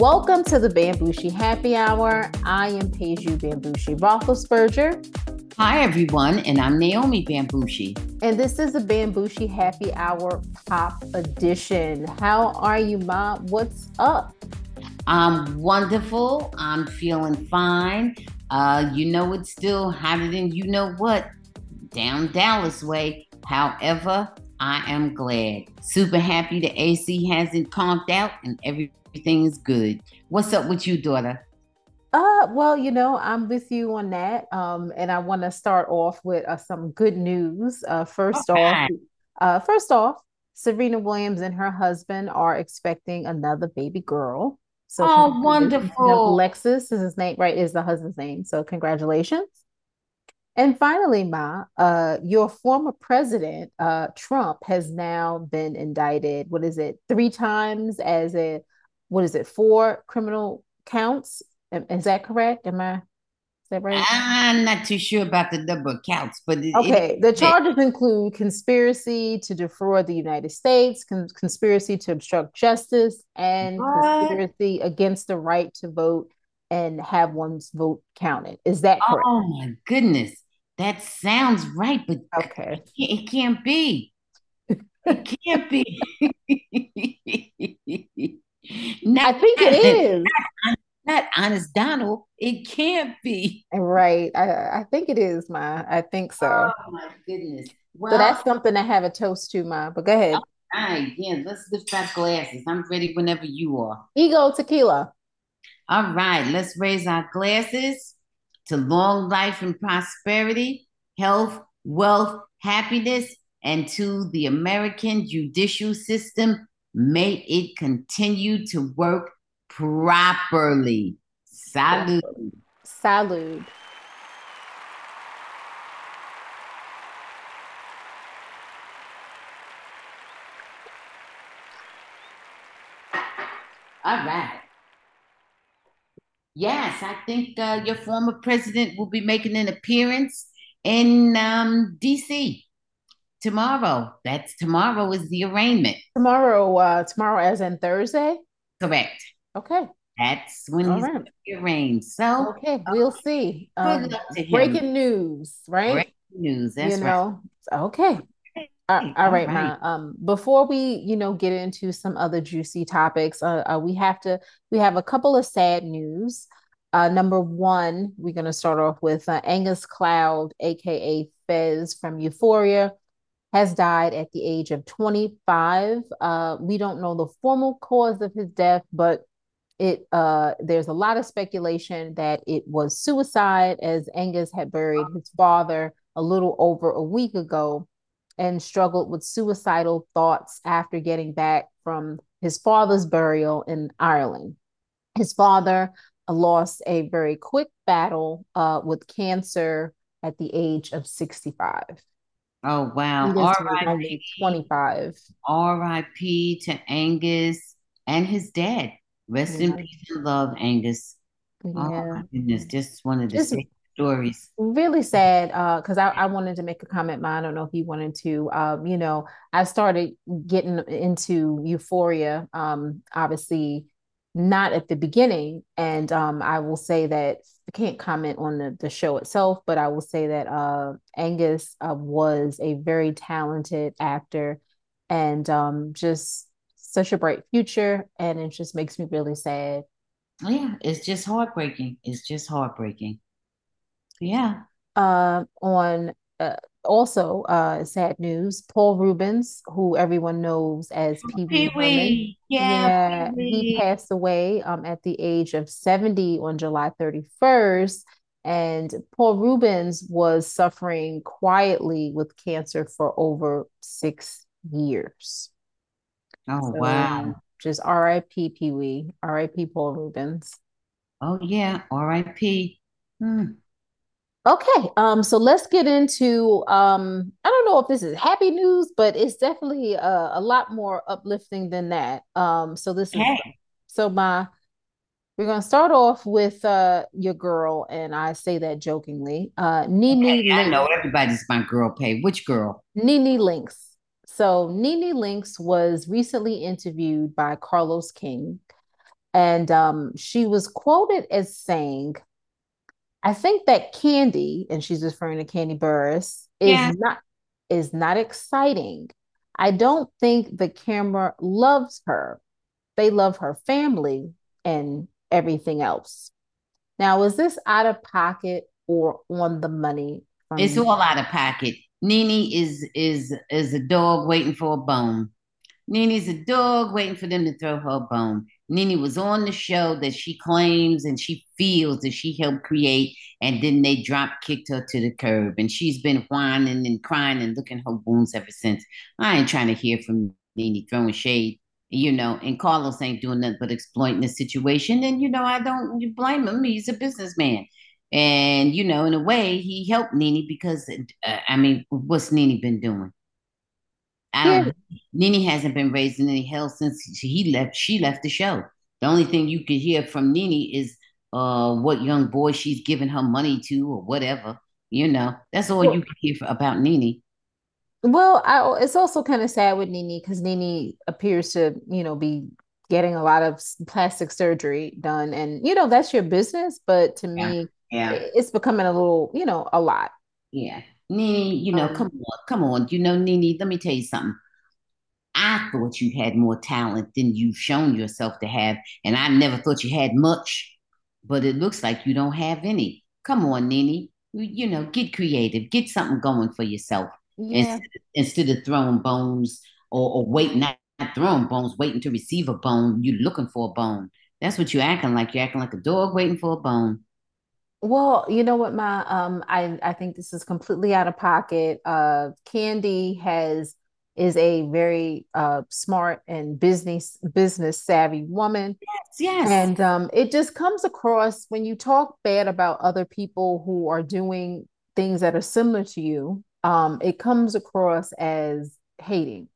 Welcome to the Bambushi Happy Hour. I am Peju Bambushi Roethlisberger. Hi, everyone, and I'm Naomi Bambushi. And this is the Bambushi Happy Hour Pop Edition. How are you, Mom? What's up? I'm wonderful. I'm feeling fine. Uh, you know, it's still hotter than you know what down Dallas way. However, I am glad. Super happy the AC hasn't conked out and everything is good. What's up with you, daughter? Uh, well, you know, I'm with you on that. Um, and I want to start off with uh, some good news. Uh, first okay. off, uh, first off, Serena Williams and her husband are expecting another baby girl. So, oh, wonderful! Lexus is his name, right? Is the husband's name. So, congratulations. And finally, Ma, uh, your former president, uh, Trump, has now been indicted. What is it? Three times as a, what is it? Four criminal counts. Is that correct? Am I? Is that right? I'm not too sure about the number of counts, but it, okay. It, the charges it, include conspiracy to defraud the United States, con- conspiracy to obstruct justice, and what? conspiracy against the right to vote and have one's vote counted. Is that oh correct? Oh my goodness. That sounds right, but okay. it can't be. It can't be. not, I think it is. Not, not, honest Donald. It can't be. Right. I, I think it is, Ma. I think so. Oh my goodness. Well, so that's something to have a toast to, Ma. But go ahead. Oh, all right. Yeah, let's lift our glasses. I'm ready whenever you are. Ego tequila. All right, let's raise our glasses to long life and prosperity, health, wealth, happiness, and to the American judicial system. May it continue to work properly. Salud. Salud. All right. Yes, I think uh, your former president will be making an appearance in um, DC tomorrow. That's tomorrow is the arraignment. Tomorrow, uh, tomorrow, as in Thursday. Correct. Okay. That's when All he's right. arraigned. So okay, we'll see. Um, breaking news, right? Breaking news. That's you know. Right. Okay. Uh, all right, Ma. Um, before we, you know, get into some other juicy topics, uh, uh, we have to. We have a couple of sad news. Uh, number one, we're going to start off with uh, Angus Cloud, aka Fez from Euphoria, has died at the age of 25. Uh, we don't know the formal cause of his death, but it uh, there's a lot of speculation that it was suicide, as Angus had buried his father a little over a week ago and struggled with suicidal thoughts after getting back from his father's burial in Ireland. His father uh, lost a very quick battle uh, with cancer at the age of 65. Oh, wow. R.I.P. 25. R.I.P. to Angus and his dad. Rest yeah. in peace and love, Angus. Yeah. Oh, my goodness. Just one of the just, stories. Really sad because uh, I, I wanted to make a comment, but I don't know if he wanted to. Um, you know, I started getting into euphoria, um, obviously not at the beginning. And um, I will say that I can't comment on the, the show itself, but I will say that uh, Angus uh, was a very talented actor and um, just such a bright future. And it just makes me really sad. Yeah, it's just heartbreaking. It's just heartbreaking. Yeah. Uh, on uh, also uh, sad news, Paul Reubens who everyone knows as Pee Wee yeah, yeah he passed away um, at the age of 70 on July 31st. And Paul Reubens was suffering quietly with cancer for over six years. Oh, so, wow. Just RIP Pee Wee, RIP Paul Reubens Oh, yeah, RIP. Hmm. Okay, um, so let's get into um, I don't know if this is happy news, but it's definitely a, a lot more uplifting than that. Um, so this is so my we're gonna start off with uh your girl, and I say that jokingly. Uh Nene okay, I know everybody's my girl pay. Which girl? Nene Leakes. So Nene Leakes was recently interviewed by Carlos King And um, she was quoted as saying, I think that Kandi, and she's referring to Kandi Burruss, is yeah. not is not exciting. I don't think the camera loves her. They love her family and everything else. Now, is this out of pocket or on the money? It's all out of pocket. Nene is is is a dog waiting for a bone. Nene's a dog waiting for them to throw her bone. Nene was on the show that she claims and she feels that she helped create, and then they drop kicked her to the curb. And she's been whining and crying and looking her wounds ever since. I ain't trying to hear from Nene throwing shade, you know, and Carlos ain't doing nothing but exploiting the situation. And, you know, I don't blame him. He's a businessman. And, you know, in a way, he helped Nene because, uh, I mean, what's Nene been doing? I don't. Yeah. Nene hasn't been raised in any hell since he left. She left the show. The only thing you could hear from Nene is uh, what young boy she's giving her money to or whatever. You know, that's all well, you can hear about Nene. Well, I, it's also kind of sad with Nene because Nene appears to, you know, be getting a lot of plastic surgery done, and you know that's your business. But to yeah. me, yeah, it's becoming a little, you know, a lot. Yeah. Nene, you know, um, come on, come on. You know, Nene, let me tell you something. I thought you had more talent than you've shown yourself to have. And I never thought you had much, but it looks like you don't have any. Come on, Nene. You know, get creative, get something going for yourself. Yeah. Instead, instead of throwing bones or, or waiting, not, not throwing bones, waiting to receive a bone, you're looking for a bone. That's what you're acting like. You're acting like a dog waiting for a bone. Well, you know what, my um, I I think this is completely out of pocket. Uh, Kandi has is a very uh smart and business business savvy woman. Yes, yes. And um, it just comes across when you talk bad about other people who are doing things that are similar to you. Um, it comes across as hating.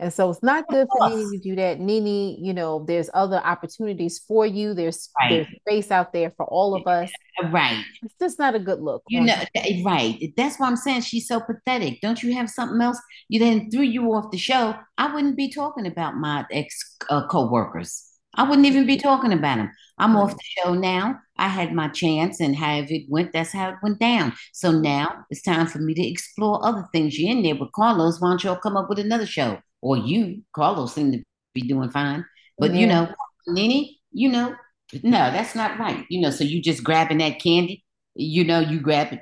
And so it's not good for Nene to do that. Nene, you know, there's other opportunities for you. There's right. there's space out there for all of us. Right. It's just not a good look. You know, right. That's why I'm saying she's so pathetic. Don't you have something else? You then threw you off the show. I wouldn't be talking about my ex uh, co-workers. I wouldn't even be talking about them. I'm off the show now. I had my chance, and how it went, that's how it went down. So now it's time for me to explore other things. You're in there with Carlos. Why don't y'all come up with another show? Or you, Carlos, seem to be doing fine. But yeah. you know, Nene, you know, no, that's not right. You know, so you just grabbing that Kandi, you know, you grab it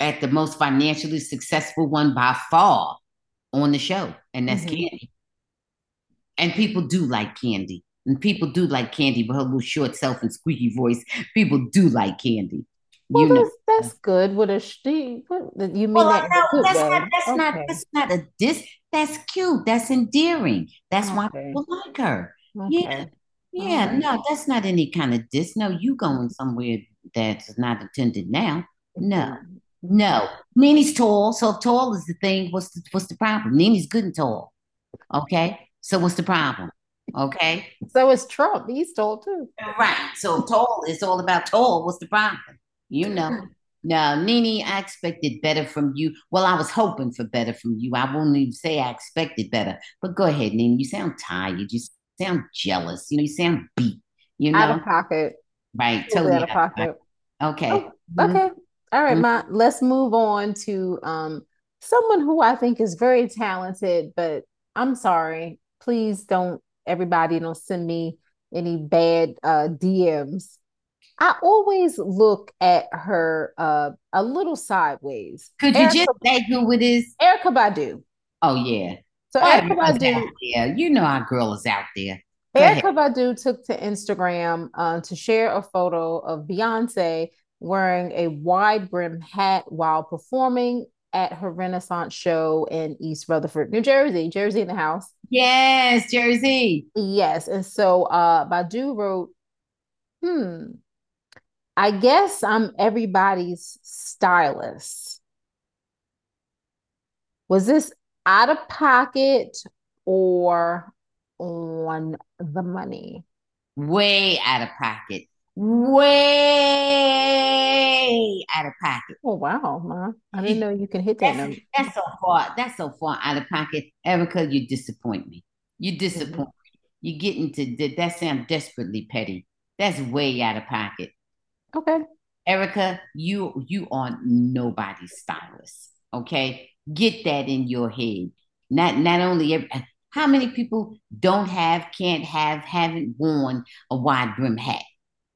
at the most financially successful one by far on the show, and that's mm-hmm. Kandi. And people do like Kandi. And people do like Kandi with her little short self and squeaky voice. People do like Kandi. Well, you that's, know. that's good. With a she, you mean well, that? No, that's not. That's okay. not. That's not a dis. That's cute. That's endearing. That's okay. why people like her. Okay. Yeah. Yeah, right. no, that's not any kind of diss. No, you going somewhere that's not intended now. No, mm-hmm. no. Nene's tall, so if tall is the thing, what's the what's the problem? Nene's good and tall. Okay, so what's the problem? Okay. So it's Trump. He's tall too. Right. So tall is all about tall. What's the problem? You know. No, Nene, I expected better from you. Well, I was hoping for better from you. I won't even say I expected better. But go ahead, Nene. You sound tired. You sound jealous. You know, you sound beat. You know, out of pocket. Right. Totally out of pocket. Okay. Oh, okay. Mm-hmm. All right, mm-hmm. Ma. Let's move on to um someone who I think is very talented, but I'm sorry. Please don't everybody don't send me any bad uh DMs I always look at her uh, a little sideways. Could you just say who it is? Erykah Badu. Oh yeah. So oh, Erykah Badu. Yeah, you know our girl is out there. Go Erykah ahead. Badu took to Instagram uh, to share a photo of Beyonce wearing a wide brim hat while performing at her Renaissance show in East Rutherford, New Jersey. Jersey in the house. Yes, Jersey. Yes. And so uh Badu wrote, hmm, I guess I'm everybody's stylist. Was this out of pocket or on the money? Way out of pocket. Way out of pocket. Oh wow, ma! I didn't know you can hit that that's, number. That's so far. That's so far out of pocket. Erykah, you disappoint me. You disappoint mm-hmm. me. you get into that sounds desperately petty. That's way out of pocket. Okay. Erykah, you you are nobody's stylist. Okay. Get that in your head. Not not only how many people don't have, can't have, haven't worn a wide brim hat.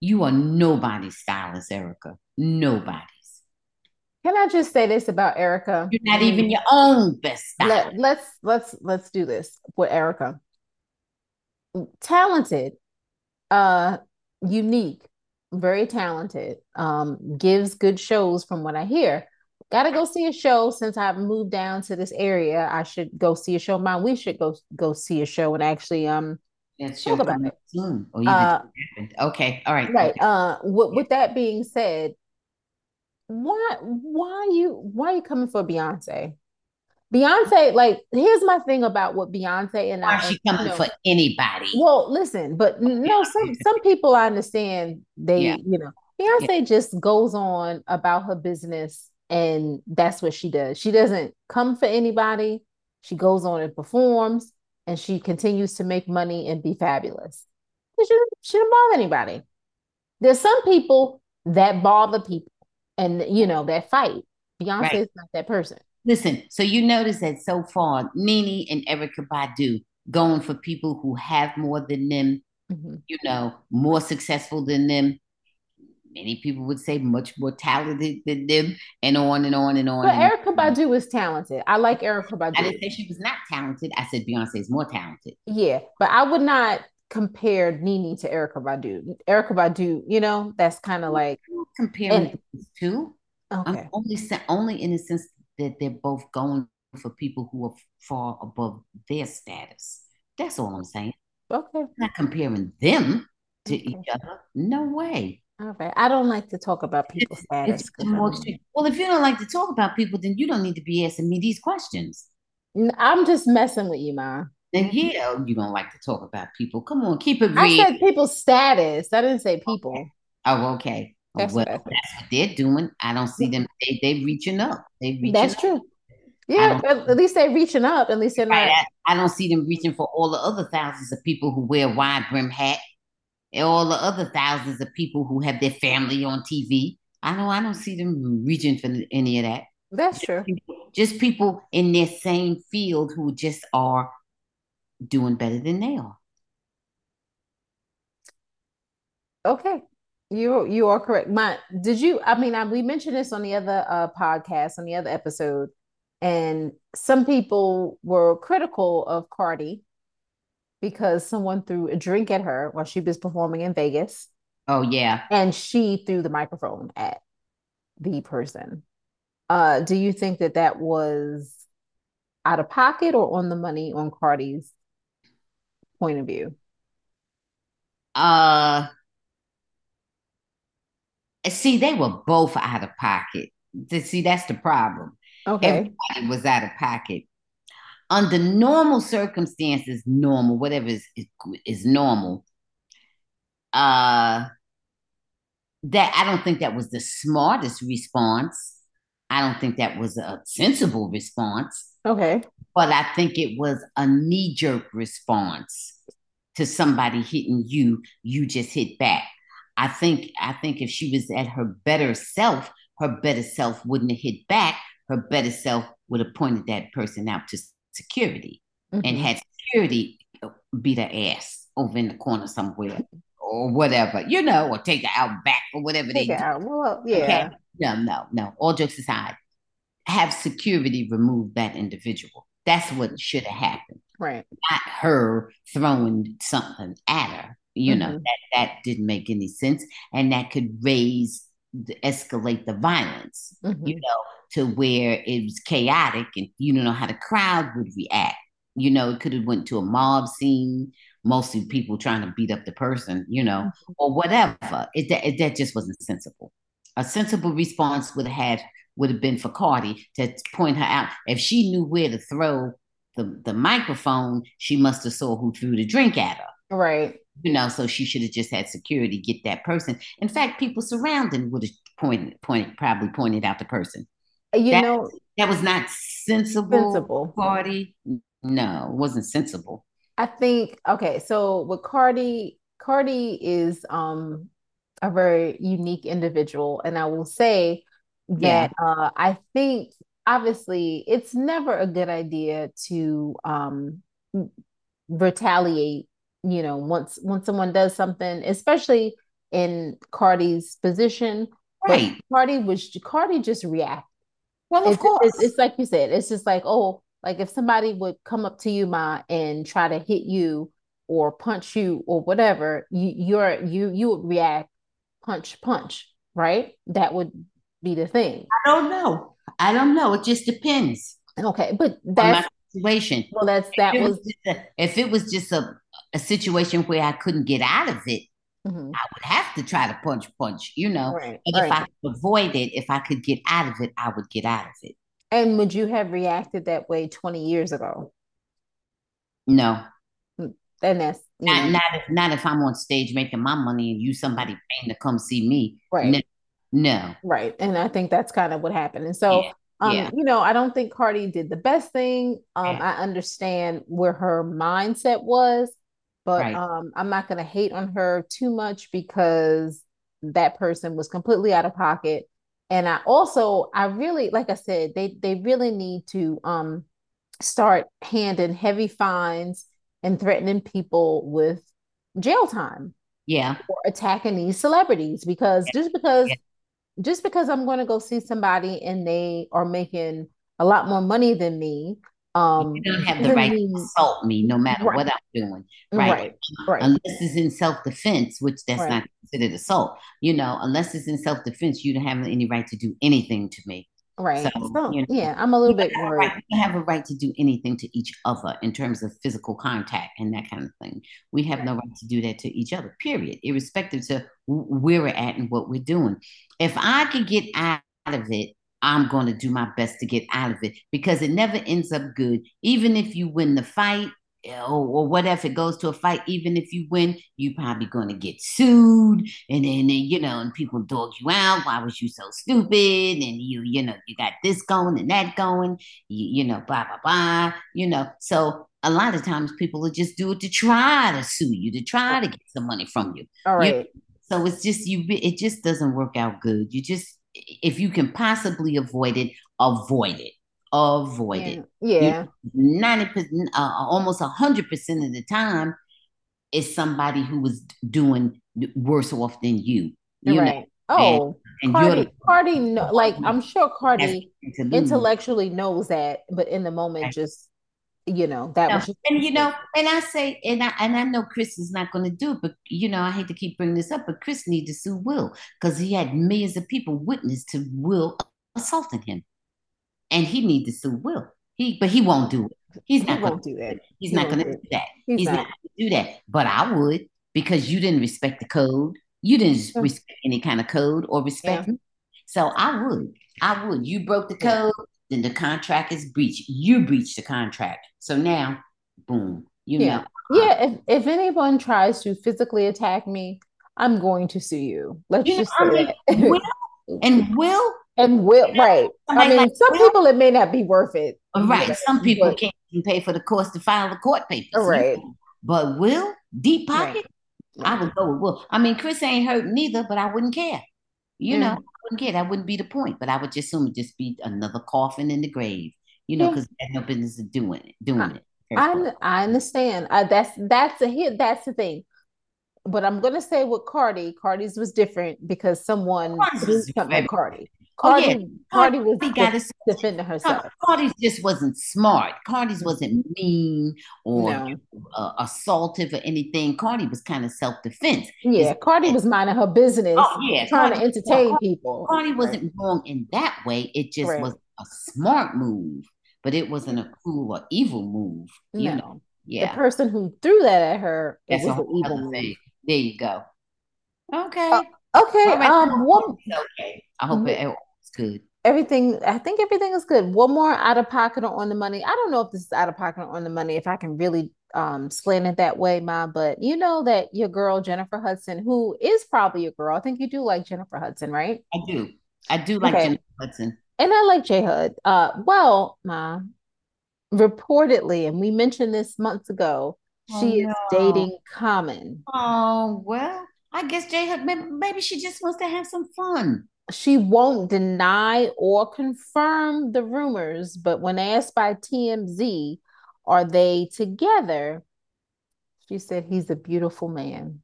You are nobody's stylist, Erykah. Nobody's. Can I just say this about Erykah? You're not even your own best stylist. Let, let's let's let's do this with Erykah talented, uh, unique, very talented, um, gives good shows from what I hear. Gotta go see a show since I've moved down to this area. I should go see a show. Mom, we should go go see a show and actually um That's talk about it. Soon. Oh, uh, okay, all right. Right. Okay. Uh, with, with that being said, why why you why are you coming for Beyonce? Beyonce, like, here's my thing about what Beyonce and Why I, she coming you know, for anybody. Well, listen, but no, some some people I understand they, yeah. you know, Beyonce yeah. just goes on about her business and that's what she does. She doesn't come for anybody. She goes on and performs and she continues to make money and be fabulous. She, she don't bother anybody. There's some people that bother people and you know that fight. Beyonce right. is not that person. Listen, so you notice that so far, Nene and Erykah Badu going for people who have more than them, mm-hmm. you know, more successful than them. Many people would say much more talented than them, and on and on and on. But and Erykah on. Badu is talented. I like Erykah Badu. I didn't say she was not talented. I said Beyonce is more talented. Yeah, but I would not compare Nene to Erykah Badu. Erykah Badu, you know, that's kind of like comparing and, these two. Okay. I'm only only in a sense that they're both going for people who are far above their status. That's all I'm saying. Okay. I'm not comparing them to okay. each other. No way. All right. I don't like to talk about people's status. It's well, if you don't like to talk about people, then you don't need to be asking me these questions. I'm just messing with you, Ma. And yeah, you don't like to talk about people. Come on, keep it real. I said people's status. I didn't say people. Okay. Oh, okay. That's well, what that's what they're doing. I don't see them. They they reaching up. They reaching That's up. true. Yeah, at least they're reaching up. At least they're not. I, I, don't see them reaching for all the other thousands of people who wear wide brim hat, and all the other thousands of people who have their family on TV. I know I don't see them reaching for any of that. That's true. Just people in their same field who just are doing better than they are. Okay. You you are correct. My did you? I mean, I, we mentioned this on the other uh, podcast, on the other episode, and some people were critical of Cardi because someone threw a drink at her while she was performing in Vegas. Oh yeah, and she threw the microphone at the person. Uh, do you think that that was out of pocket or on the money on Cardi's point of view? Uh See, they were both out of pocket. To See, that's the problem. Okay. Everybody was out of pocket. Under normal circumstances, normal, whatever is, is, is normal, uh, that I don't think that was the smartest response. I don't think that was a sensible response. Okay. But I think it was a knee jerk response to somebody hitting you. You just hit back. I think I think if she was at her better self, her better self wouldn't have hit back. Her better self would have pointed that person out to security mm-hmm. and had security uh, beat her ass over in the corner somewhere or whatever, you know, or take her out back or whatever take they do. Out. Well, yeah. Okay? No, no, no. All jokes aside, have security remove that individual. That's what should have happened. Right. Not her throwing something at her you mm-hmm. know that that didn't make any sense and that could raise escalate the violence mm-hmm. you know to where it was chaotic and you don't know how the crowd would react you know it could have went to a mob scene mostly people trying to beat up the person you know mm-hmm. or whatever it, it, that just wasn't sensible a sensible response would have would have been for Cardi to point her out if she knew where to throw the, the microphone she must have saw who threw the drink at her right you know, so she should have just had security get that person. In fact, people surrounding would have pointed, pointed, probably pointed out the person. You that, know, that was not sensible. Sensible party. No, it wasn't sensible. I think okay, so with Cardi, Cardi is um a very unique individual, and I will say Yeah, that uh I think obviously it's never a good idea to um retaliate, you know, once once someone does something, especially in Cardi's position. Right. Cardi was Cardi just react. Well, of It's, it's course. it's like you said, it's just like, oh, like if somebody would come up to you, Ma, and try to hit you or punch you or whatever, you you're you you would react punch, punch, right? That would be the thing. I don't know. I don't know. It just depends Okay, but that's situation. well, that's that it was was a, if it was just a, a situation where I couldn't get out of it, mhm, I would have to try to punch, punch, you know. right, But if. I could avoid it, if I could get out of it, I would get out of it. And would you have reacted that way 20 years ago? No, Mm, And that's, not know, not if not if I'm on stage making my money and you somebody paying to come see me. No, right. no. Right. And I think that's kind of what happened. And so, Yeah, um, yeah, you know, I don't think Cardi did the best thing. Um, yeah. I understand where her mindset was, but Right. um, I'm not going to hate on her too much because that person was completely out of pocket. And I also, I really, like I said, they they really need to um start handing heavy fines and threatening people with jail time Yeah. for attacking these celebrities because Yeah. just because yeah. just because I'm going to go see somebody and they are making a lot more money than me, You um, don't have the right to assault me no matter right, what I'm doing, right? right, right, Unless it's in self-defense, which that's right, not considered assault. You know, unless it's in self-defense, you don't have any right to do anything to me. Right. So you know, yeah, I'm a little bit worried. right, we have a right to do anything to each other in terms of physical contact and that kind of thing. We have Right, no right to do that to each other, period, irrespective to where we're at and what we're doing. If I could get out of it, I'm going to do my best to get out of it because it never ends up good. Even if you win the fight, or, or what if it goes to a fight, even if you win, you probably going to get sued, and then you know, and people dog you out. Why was you so stupid? And you, you know, you got this going and that going. You, you know, blah blah blah. You know, so a lot of times people will just do it to try to sue you, to try to get some money from you. All right. You, so it's just you. It just doesn't work out good. You just, if you can possibly avoid it, avoid it. Avoid yeah, it yeah, 90 percent uh, almost 100 percent of the time is somebody who was doing worse off than you you right. and Oh, and the Cardi, Cardi, no, like I'm sure Cardi intellectually knows that, but in the moment, just you know, that no. was just and you know and i say and i and i know chris is not going to do it but you know i hate to keep bringing this up but chris needs to sue will because he had millions of people witness to will assaulting him. And he needs to sue will. He but he won't do it. He's He not going to do that. it. He's He not going to do that. He's he's not. not. going to do that. But i would because you didn't respect the code. You didn't Yeah, respect any kind of code or yeah, respect me. So i would i would. You broke the yeah. code then the contract is breached. You breached the contract so now boom you Yeah. know Yeah, if if anyone tries to physically attack me, I'm going to sue you. Let's know just i say mean that. will and will And will, right. I somebody like mean, some will people it may not be worth it, Right. know, Some people but can't even pay for the cost to file the court papers. Right. But Will, deep right, pocket, I would go with Will. I mean, Chris ain't hurt neither, but I wouldn't care. You know, mm. I wouldn't care. That wouldn't be the point. But I would just assume it just be another coffin in the grave. You know, because had no business of doing it, I doing it. I, I understand. Uh, that's that's a hit. That's the thing. But I'm gonna say with Cardi, Cardi's was different because someone Cardi's was something very. Cardi. Oh yeah, Cardi Cardi was Cardi got def his. defending herself. Cardi's just wasn't smart. Cardi's wasn't mean or No. uh, assaultive or anything. Cardi was kind of self defense. Yeah, Cardi was minding her business, Oh yeah, trying to Cardi. Yeah, entertain people. Cardi wasn't wrong in that way. It just right. was a smart move, but it wasn't a cool or evil move. You know. Yeah. the person who threw that at her That's a was an evil other move. thing. There you go. Uh, Okay. okay, um, one, okay. I hope it, it's good. everything, I think everything is good. One more out of pocket or on the money. I don't know if this is out of pocket or on the money, if I can really um slant it that way, Ma, but you know that your girl, Jennifer Hudson, who is probably your girl, I think you do like Jennifer Hudson, right? I do. I do like Okay. Jennifer Hudson. And I like J Hood. Uh, well, Ma, reportedly, and we mentioned this months ago, Oh, She is dating Common. Oh, well, I guess J Hood, maybe, maybe she just wants to have some fun. She won't deny or confirm the rumors, but when asked by TMZ, are they together? She said he's a beautiful man.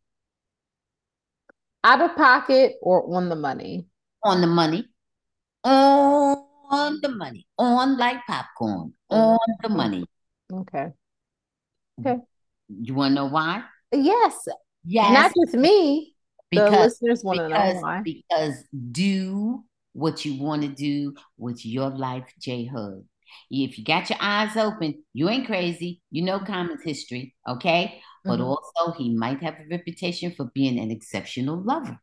Out of pocket or on the money? On the money. On the money. On like popcorn. On the Mm-hmm. money. Okay. Okay. You want to know why? Yes. Yes. Not just me. The because listeners want to know why. because do what you want to do with your life, J Hood. If you got your eyes open, you ain't crazy. You know Common's history, okay? But Mhm. also, he might have a reputation for being an exceptional lover.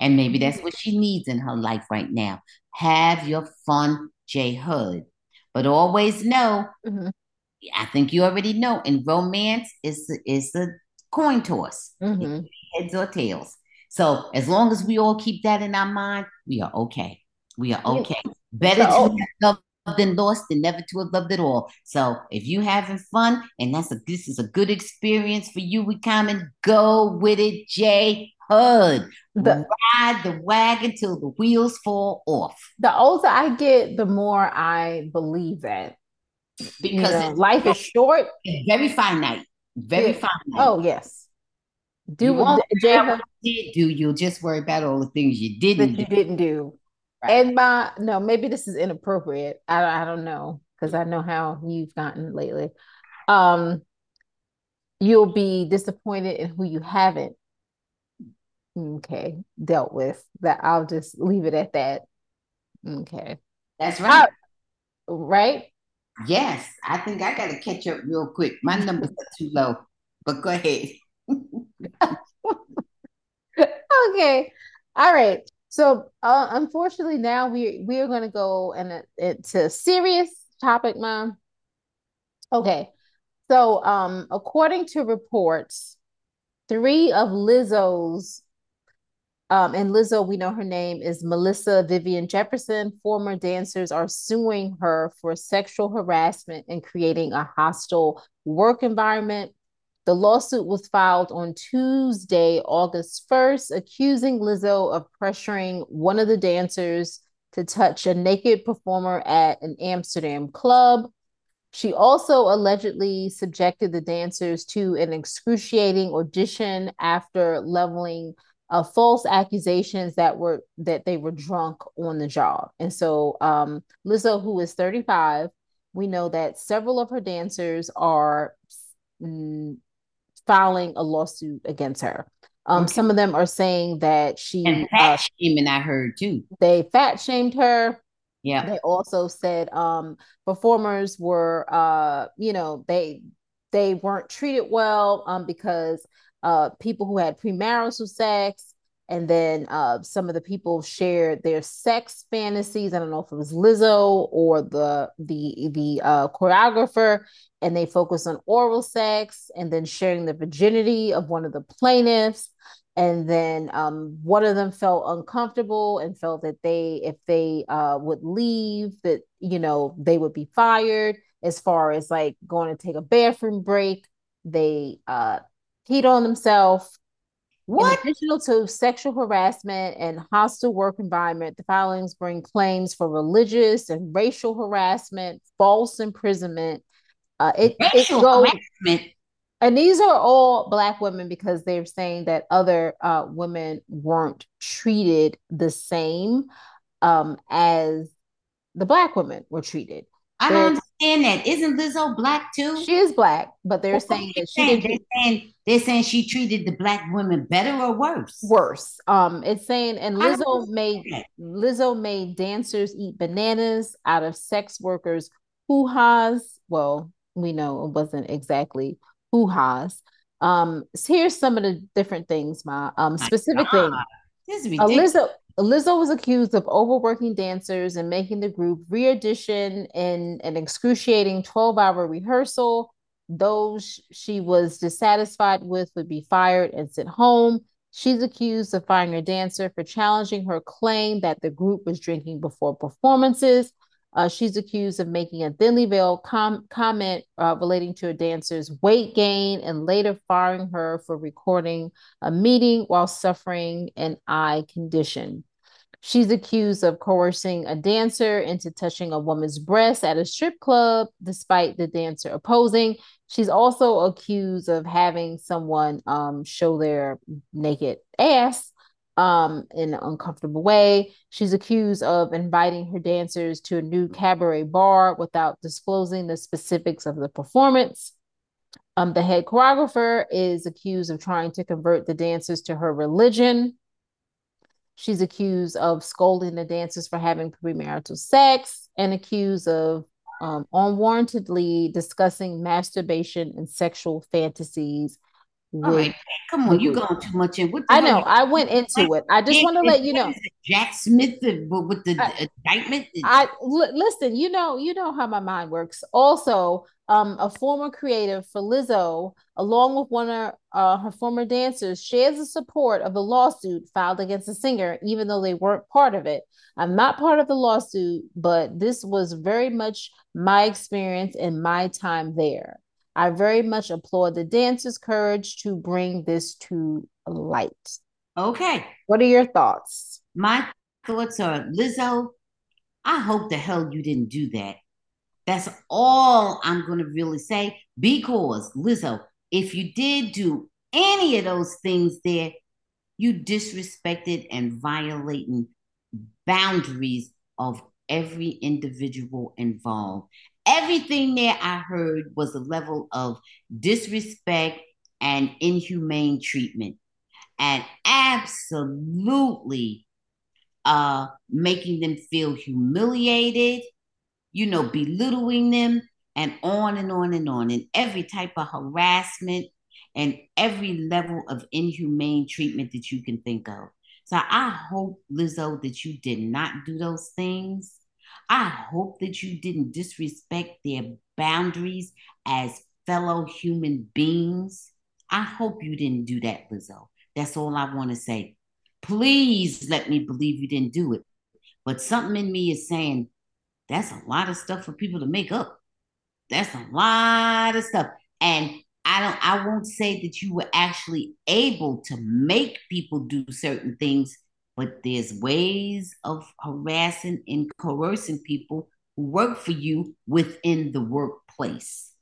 And maybe that's what she needs in her life right now. Have your fun, J Hood. But always know, Mhm. I think you already know, in romance, it's, it's a coin toss Mhm. heads or tails. So as long as we all keep that in our mind, we are okay. We are okay. Better So- to have than lost than never to have loved at all. So if you having fun and that's a this is a good experience for you with Common, go with it, J Hood. The Ride the wagon till the wheels fall off. the older I get, the more I believe that. You Because know, life is short. very finite. Very Yeah. finite. Oh yes. Do You what won't J figure out Hood what you did do, you'll just worry about all the things you didn't you do. didn't do. Right. And my no, maybe this is inappropriate. I I don't know because I know how you've gotten lately. Um, you'll be disappointed in who you haven't. Okay, dealt with that. I'll just leave it at that. Okay, That's right. right? Yes, I think I got to catch up real quick. My numbers are too low, but go ahead. Okay. All right. So, uh, unfortunately, now we we are going to go and into a serious topic, mom. Okay. So, um, according to reports, three of Lizzo's, um, and Lizzo, we know her name is Melissa Vivian Jefferson. Former dancers are suing her for sexual harassment and creating a hostile work environment. The lawsuit was filed on Tuesday, August 1st, accusing Lizzo of pressuring one of the dancers to touch a naked performer at an Amsterdam club. She also allegedly subjected the dancers to an excruciating audition after leveling uh, false accusations that were that they were drunk on the job. And so um, Lizzo, who is 35, we know that several of her dancers are mm, filing a lawsuit against her. Um, Okay. Some of them are saying that she And uh, fat shaming, I heard too. they fat shamed her. Yeah. They also said um, performers were, uh, you know, they they weren't treated well um, because uh, people who had premarital sex, and then uh, some of the people shared their sex fantasies. I don't know if it was Lizzo or the the the uh, choreographer, and they focused on oral sex, and then sharing the virginity of one of the plaintiffs. And then um, one of them felt uncomfortable and felt that they if they uh, would leave that you know they would be fired. As far as like going to take a bathroom break they uh, peed on themselves What? in addition to sexual harassment and hostile work environment the filings bring claims for religious and racial harassment false imprisonment uh, it, it Racial goes harassment. and these are all black women because they're saying that other uh, women weren't treated the same um, as the black women were treated. I don't understand that. Isn't Lizzo black too? She is black, but they're What saying that she saying? did They're saying they're saying she treated the black women better or worse. worse. Um, it's saying, and Lizzo made that. Lizzo made dancers eat bananas out of sex workers' hoo-has. Well, we know it wasn't exactly hoo-has. Um, so here's some of the different things, Ma. Um, My specific God. things. This is ridiculous. Lizzo, Lizzo was accused of overworking dancers and making the group re-audition in an excruciating 12-hour rehearsal. Those she was dissatisfied with would be fired and sent home. She's accused of firing a dancer for challenging her claim that the group was drinking before performances. Uh, she's accused of making a thinly veiled com- comment uh, relating to a dancer's weight gain and later firing her for recording a meeting while suffering an eye condition. She's accused of coercing a dancer into touching a woman's breast at a strip club, despite the dancer opposing. She's also accused of having someone um, show their naked ass um, in an uncomfortable way. She's accused of inviting her dancers to a new cabaret bar without disclosing the specifics of the performance. Um, the head choreographer is accused of trying to convert the dancers to her religion. She's accused of scolding the dancers for having premarital sex and accused of um, unwarrantedly discussing masturbation and sexual fantasies All right, come on, you going too much in. I know. I went into it. I just want to let you know. Jack Smith with the I, indictment. I l- listen. You know. You know how my mind works. Also, um, a former creative for Lizzo, along with one of uh, her former dancers, shares the support of the lawsuit filed against the singer, even though they weren't part of it. I'm not part of the lawsuit, but this was very much my experience and my time there. I very much applaud the dancers' courage to bring this to light. Okay. What are your thoughts? My thoughts are Lizzo, I hope the hell you didn't do that. That's all I'm going to really say because, Lizzo, if you did do any of those things there, you disrespected and violating boundaries of every individual involved everything there I heard was a level of disrespect and inhumane treatment and absolutely uh, making them feel humiliated, you know, belittling them, and on and on and on, and every type of harassment and every level of inhumane treatment that you can think of. So I hope, Lizzo, that you did not do those things. I hope that you didn't disrespect their boundaries as fellow human beings. I hope you didn't do that, Lizzo. That's all I want to say. Please let me believe you didn't do it. But something in me is saying that's a lot of stuff for people to make up. That's a lot of stuff. And I don't I won't say that you were actually able to make people do certain things but there's ways of harassing and coercing people who work for you within the workplace.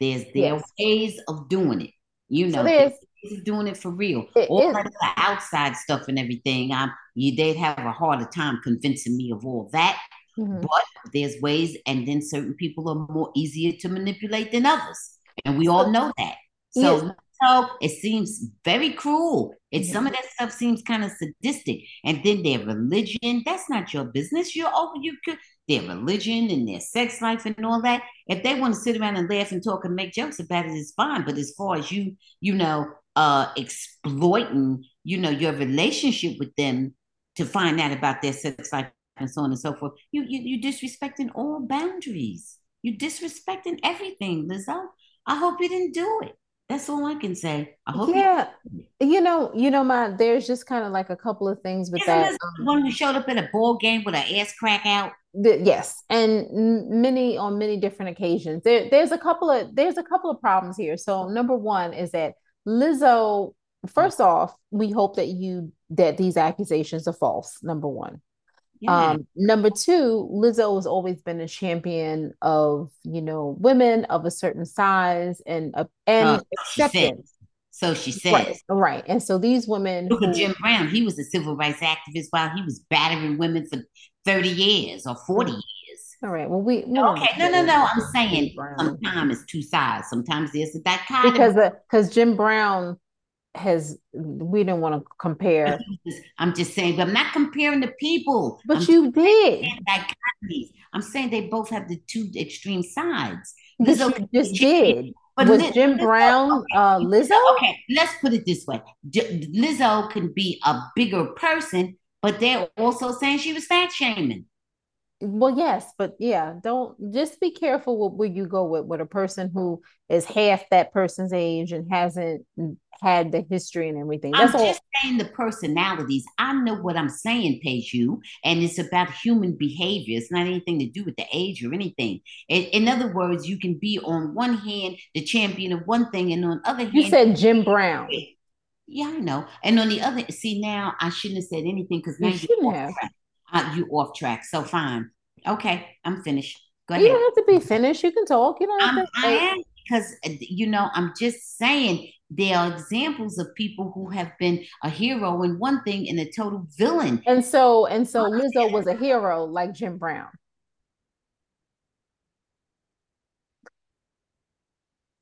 There's there yes. ways of doing it. You know, so there's, there's doing it for real. It all that outside stuff and everything, um, you they'd have a harder time convincing me of all that. Mm-hmm. But there's ways, and then certain people are more easier to manipulate than others, and we all know that. So yes so it seems very cruel. It mm-hmm. some of that stuff seems kind of sadistic. And then their religion, that's not your business. You're over you could their religion and their sex life and all that. If they want to sit around and laugh and talk and make jokes about it, it's fine. But as far as you, you know, uh exploiting, you know, your relationship with them to find out about their sex life and so on and so forth, you you you disrespecting all boundaries. You disrespecting everything, Lizzo. I hope you didn't do it. That's all I can say. I hope. Yeah, you, you know, you know, my there's just kind of like a couple of things with Isn't that. Um, one who showed up in a ball game with an ass crack out. The, yes, and many on many different occasions. There, there's a couple of there's a couple of problems here. So number one is that Lizzo. First off, we hope that you that these accusations are false. Number one. Yeah. Um, number two, Lizzo has always been a champion of, you know, women of a certain size and uh, and uh, acceptance. So she says. Right, right. And so these women Look at Jim Brown. He was a civil rights activist while he was battering women for 30 years or 40 years. All right. Well, we, we okay. No, no, no. I'm saying sometimes it's two sides. Sometimes there's a dichotomy. Because because Jim Brown has we didn't want to compare. I'm just saying, but I'm not comparing the people. But I'm you did. I'm saying they both have the two extreme sides. But Lizzo you just did. But was Liz, Jim Brown okay. uh, Lizzo? Okay, let's put it this way: J- Lizzo can be a bigger person, but they're also saying she was fat shaming. Well, yes, but yeah, don't just be careful with where you go with with a person who is half that person's age and hasn't had the history and everything. I'm all. just saying the personalities. I know what I'm saying, pays you, and it's about human behavior. It's not anything to do with the age or anything. In, in other words, you can be on one hand the champion of one thing, and on the other hand, you said Jim Brown. Yeah, I know. And on the other, see now I shouldn't have said anything because now you shouldn't have. Uh, you off track. So fine. Okay, I'm finished. Go ahead. You don't have to be finished. You can talk. You to. I am because uh, you know I'm just saying there are examples of people who have been a hero in one thing and a total villain. And so and so Lizzo was a hero like Jim Brown.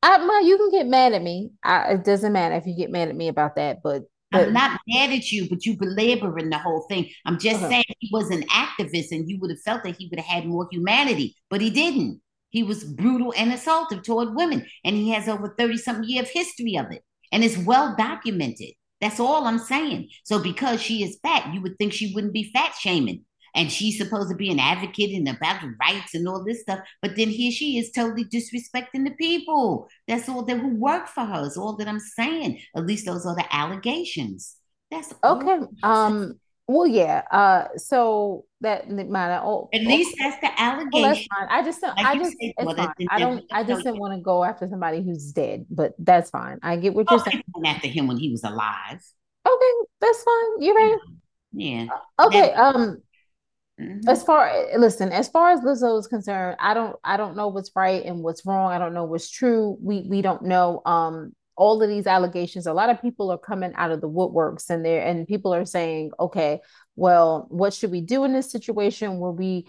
I, you can get mad at me. I, it doesn't matter if you get mad at me about that, but I'm not mad at you, but you belaboring the whole thing. I'm just uh-huh. saying he was an activist and you would have felt that he would have had more humanity, but he didn't. He was brutal and assaultive toward women, and he has over 30 something year of history of it. And it's well documented. That's all I'm saying. So because she is fat, you would think she wouldn't be fat shaming and she's supposed to be an advocate and about the rights and all this stuff. But then here she is totally disrespecting the people. That's all that who work for her. Is all that I'm saying. At least those are the allegations. That's okay. Um. Well, yeah. Uh. So that matter. Oh, at least that's the allegation. Well, that's fine. I just don't. Like I just. It's fine. I don't. I just didn't want to go after somebody who's dead. But that's fine. I get what you're saying. After him when he was alive. Okay, that's fine. You're right. Yeah. Okay. um. Mm-hmm. As far listen, as far as Lizzo is concerned, I don't I don't know what's right and what's wrong. I don't know what's true. We we don't know. Um all of these allegations, a lot of people are coming out of the woodworks and there and people are saying, okay, well, what should we do in this situation? Were we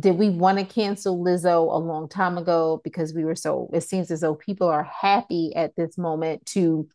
did we want to cancel Lizzo a long time ago because we were so it seems as though people are happy at this moment to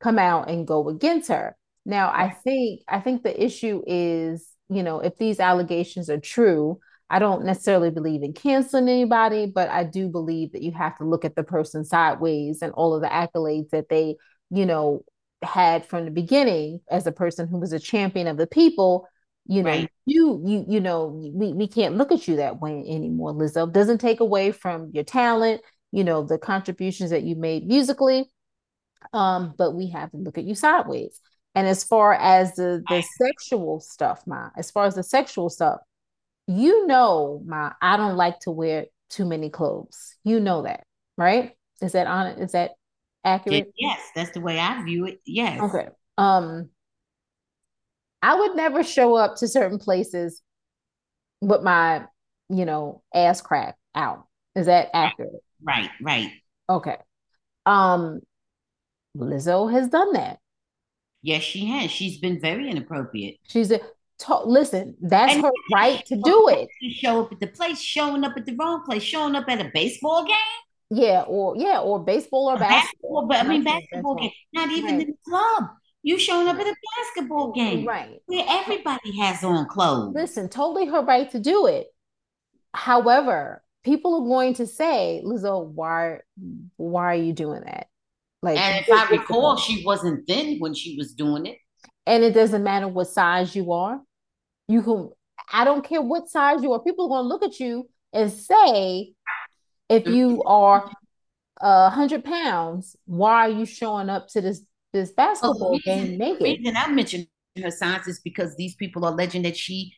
come out and go against her. Now, I think I think the issue is you know, if these allegations are true, I don't necessarily believe in canceling anybody, but I do believe that you have to look at the person sideways and all of the accolades that they, you know, had from the beginning as a person who was a champion of the people. You know, right. you you you know, we, we can't look at you that way anymore, Lizzo. Doesn't take away from your talent, you know, the contributions that you made musically. Um, but we have to look at you sideways. And as far as the the sexual stuff, ma, as far as the sexual stuff, you know, ma, I don't like to wear too many clothes. You know that, right? Is that on? Is that accurate? Yes, that's the way I view it. Yes. Okay. Um, I would never show up to certain places with my, you know, ass crack out. Is that accurate? Right. Right. Okay. Um, Lizzo has done that. Yes, she has. She's been very inappropriate. She's a to, listen. That's and her right to do it. To show up at the place, showing up at the wrong place, showing up at a baseball game. Yeah, or yeah, or baseball or basketball. but I mean basketball game. Not even right. in the club. You showing up at a basketball game, right? Where everybody has on clothes. Listen, totally her right to do it. However, people are going to say, Lizzo, why, why are you doing that? Like, and if I recall, she wasn't thin when she was doing it. And it doesn't matter what size you are. You can. I don't care what size you are. People are going to look at you and say, if mm-hmm. you are a hundred pounds, why are you showing up to this this oh, basketball oh, game naked? The reason I mentioned her size is because these people are alleging that she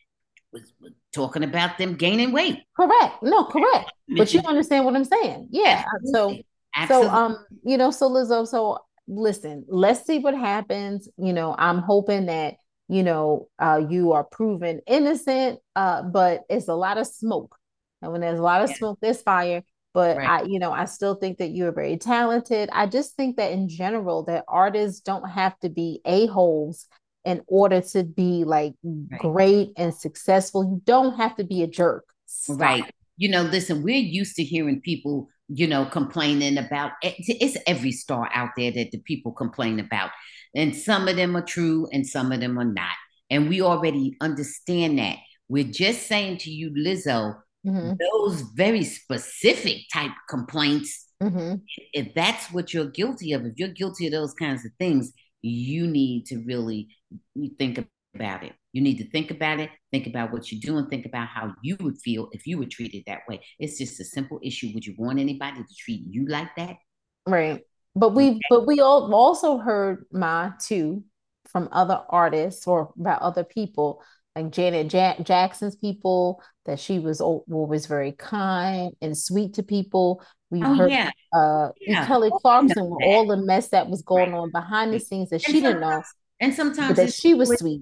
was talking about them gaining weight. Correct. No, correct. But you understand what I'm saying. Yeah. So Absolutely. So um, you know, so Lizzo, so listen, let's see what happens. You know, I'm hoping that you know uh you are proven innocent, uh, but it's a lot of smoke. And when there's a lot of yeah. smoke, there's fire. But right. I, you know, I still think that you're very talented. I just think that in general, that artists don't have to be a-holes in order to be like right. great and successful. You don't have to be a jerk. Stop. Right. You know, listen, we're used to hearing people you know, complaining about it's every star out there that the people complain about. And some of them are true and some of them are not. And we already understand that. We're just saying to you, Lizzo, mm-hmm. those very specific type complaints, mm-hmm. if that's what you're guilty of, if you're guilty of those kinds of things, you need to really think about it. You need to think about it, think about what you're doing, think about how you would feel if you were treated that way. It's just a simple issue. Would you want anybody to treat you like that? Right. But we okay. but we all also heard Ma too from other artists or about other people like Janet ja- Jackson's people that she was always very kind and sweet to people. We oh, heard yeah. uh yeah. Kelly Clarkson with all the mess that was going on behind the scenes that and she didn't know. And sometimes that she was sweet.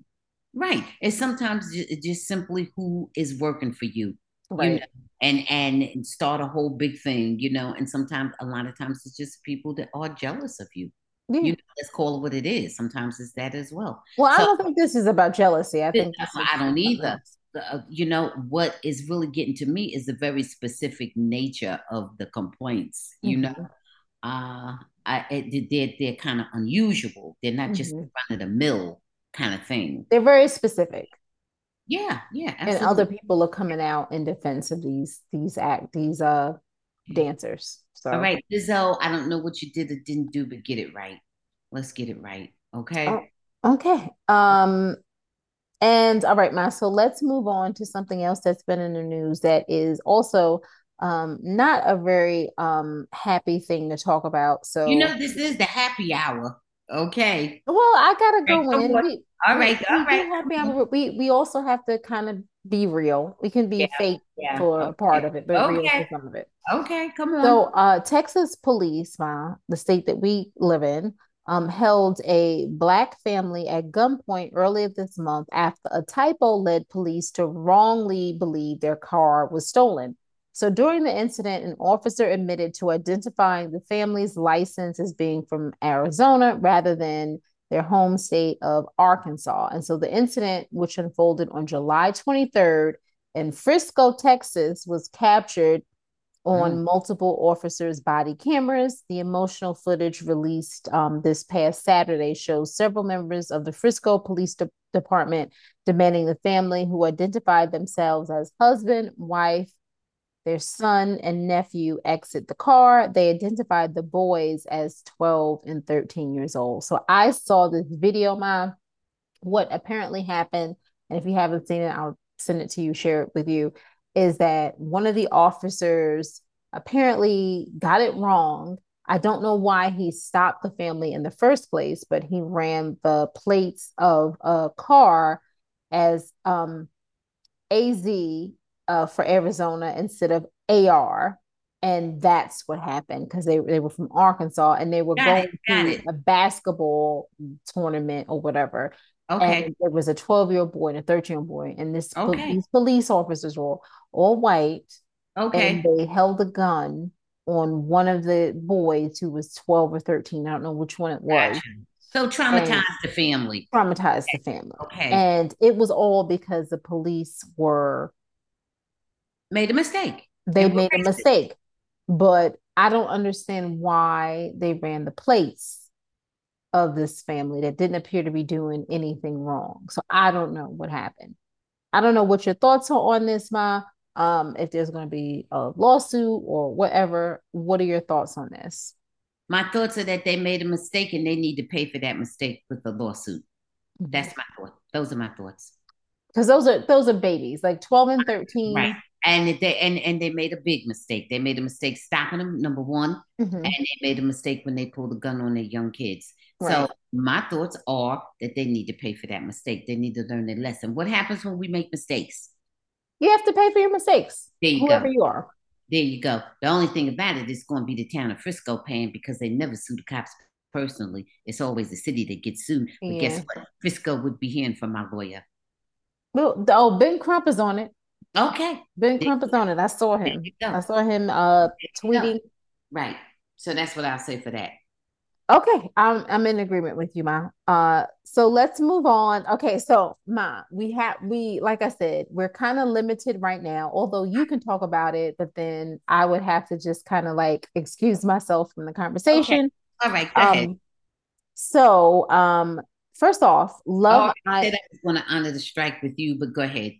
Right. It's sometimes just simply who is working for you. Right. You know? And and start a whole big thing, you know. And sometimes a lot of times it's just people that are jealous of you. Yeah. You know, let's call it what it is. Sometimes it's that as well. Well, so, I don't think this is about jealousy. I think I don't either. Uh, you know what is really getting to me is the very specific nature of the complaints. Mm-hmm. You know, uh, I it, they're they're kind of unusual. They're not just mm-hmm. run of the mill kind of thing. They're very specific. Yeah, yeah. Absolutely. And other people are coming out in defense of these these act these uh dancers. So all right, Lizzo, I don't know what you did or didn't do, but get it right. Let's get it right. Okay. Oh, okay. Um and all right, Ma. So let's move on to something else that's been in the news that is also um not a very um happy thing to talk about. So you know, this is the happy hour. Okay. Well, I gotta go in. We, all right, all right. Happy We we also have to kind of be real. We can be yeah, fake yeah. for okay. part of it, but okay. real for some of it. Okay, come on. So, uh, Texas police, uh, the state that we live in, um, held a black family at gunpoint earlier this month after a typo led police to wrongly believe their car was stolen. So during the incident, an officer admitted to identifying the family's license as being from Arizona rather than their home state of Arkansas. And so the incident, which unfolded on July 23rd in Frisco, Texas, was captured on mm. multiple officers' body cameras. The emotional footage released um, this past Saturday shows several members of the Frisco Police De- Department demanding the family, who identified themselves as husband, wife, their son and nephew exit the car. They identified the boys as 12 and 13 years old. So I saw this video, mom. What apparently happened, and if you haven't seen it, I'll send it to you, share it with you, is that one of the officers apparently got it wrong. I don't know why he stopped the family in the first place, but he ran the plates of a car as um, AZ uh, for Arizona instead of AR. And that's what happened because they, they were from Arkansas and they were got going it, to a basketball tournament or whatever. Okay. And there was a 12 year old boy and a 13 year old boy. And this okay. these police officers were all white. Okay. And they held a gun on one of the boys who was 12 or 13. I don't know which one it was. Gotcha. So traumatized and the family. Traumatized okay. the family. Okay. And it was all because the police were made a mistake. They made a mistake. But I don't understand why they ran the plates of this family that didn't appear to be doing anything wrong. So I don't know what happened. I don't know what your thoughts are on this, Ma. Um, if there's going to be a lawsuit or whatever, what are your thoughts on this? My thoughts are that they made a mistake and they need to pay for that mistake with the lawsuit. Mm-hmm. That's my thought. Those are my thoughts. Because those are those are babies, like 12 and 13. Right and they and and they made a big mistake. They made a mistake stopping them, number one, mm-hmm. and they made a mistake when they pulled a gun on their young kids. Right. So my thoughts are that they need to pay for that mistake. They need to learn their lesson. What happens when we make mistakes? You have to pay for your mistakes. There you whoever go. you are. There you go. The only thing about it is going to be the town of Frisco paying because they never sue the cops personally. It's always the city that gets sued. But yeah. guess what? Frisco would be hearing from my lawyer. Well, oh, Ben Crump is on it. Okay. Ben Crump is on it. I saw him. I saw him uh tweeting. Right. So that's what I'll say for that. Okay, I'm I'm in agreement with you, Ma. Uh, so let's move on. Okay, so Ma, we have we like I said, we're kind of limited right now. Although you can talk about it, but then I would have to just kind of like excuse myself from the conversation. Okay. All right, go um, ahead. So, um, first off, love. Oh, I, I said I was going to honor the strike with you, but go ahead.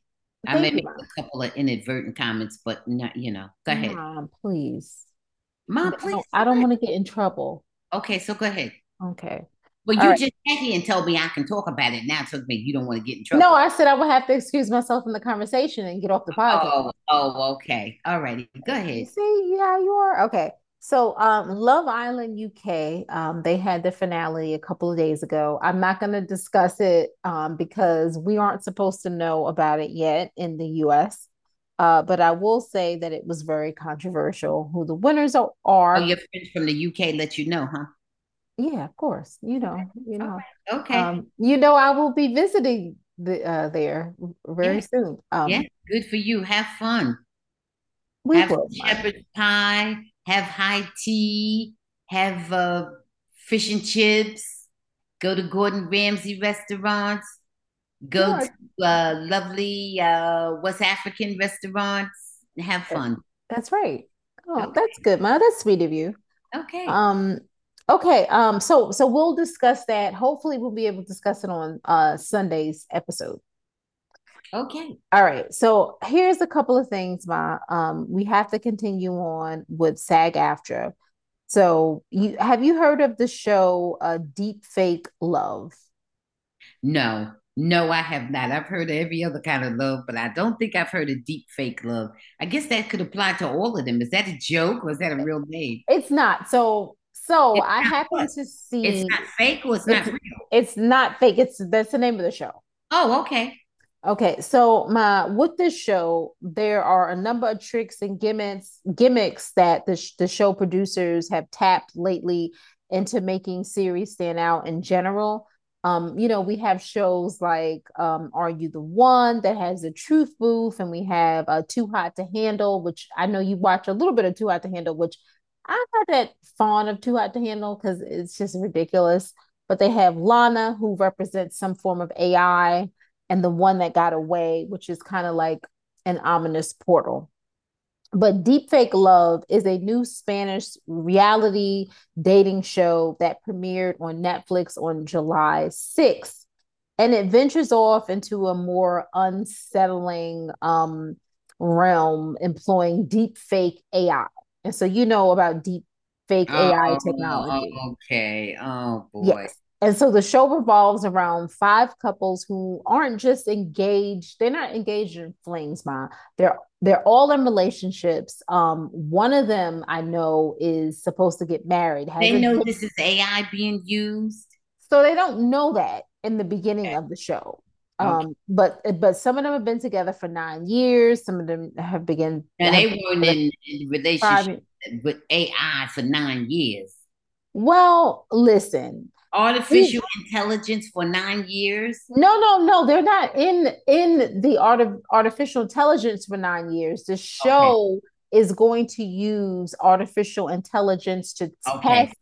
I may make a couple of inadvertent comments, but not, you know, go ahead. Mom, please. Mom, please. I don't, want to get in trouble. Okay, so go ahead. Okay. Well, you right. just came here and told me I can talk about it. Now it took me you don't want to get in trouble. No, I said I would have to excuse myself from the conversation and get off the podcast. Oh, oh, okay. All righty. Go ahead. See, yeah, you are. Okay. So um, Love Island UK, um, they had the finale a couple of days ago. I'm not going to discuss it um, because we aren't supposed to know about it yet in the US. Uh, but I will say that it was very controversial who the winners are. Oh, your friends from the UK let you know, huh? Yeah, of course. You know, you know. Okay. Um, you know, I will be visiting the uh there very yeah. soon. Um, yeah, good for you. Have fun. We have will, shepherd's pie. Have high tea. Have uh, fish and chips. Go to Gordon Ramsay restaurants. Go to uh, lovely uh, West African restaurants. Have fun. That's right. Oh, okay. that's good, Ma. That's sweet of you. Okay. Um, Okay, um, so so we'll discuss that. Hopefully, we'll be able to discuss it on uh Sunday's episode. Okay. All right. So here's a couple of things, Ma. Um, we have to continue on with SAG-AFTRA. So you have you heard of the show uh Deep Fake Love? No, no, I have not. I've heard every other kind of love, but I don't think I've heard of deep fake love. I guess that could apply to all of them. Is that a joke or is that a real name? It's not. So so it's I happen what? to see it's not fake or it's, it's, not real. It's not fake. It's that's the name of the show. Oh, okay. Okay, so my with this show, there are a number of tricks and gimmicks gimmicks that the the show producers have tapped lately into making series stand out in general. Um, you know, we have shows like um, Are You the One that has a truth booth, and we have uh, Too Hot to Handle, which I know you watch a little bit of Too Hot to Handle, which I'm not that fond of Too Hot to Handle because it's just ridiculous. But they have Lana, who represents some form of AI, and the one that got away, which is kind of like an ominous portal. But Deepfake Love is a new Spanish reality dating show that premiered on Netflix on July 6th. And it ventures off into a more unsettling um, realm employing deep fake AI. And so you know about deep fake oh, AI technology. Okay. Oh boy. Yes. And so the show revolves around five couples who aren't just engaged, they're not engaged in flings, ma. They're they're all in relationships. Um, one of them I know is supposed to get married. They know this is AI being used. So they don't know that in the beginning okay. of the show. Um, but but some of them have been together for nine years. Some of them have begun. And they weren't in, in relationship with AI for nine years. Well, listen. Artificial intelligence for nine years? No, no, no. They're not in in the art of artificial intelligence for nine years. The show okay. is going to use artificial intelligence to okay. test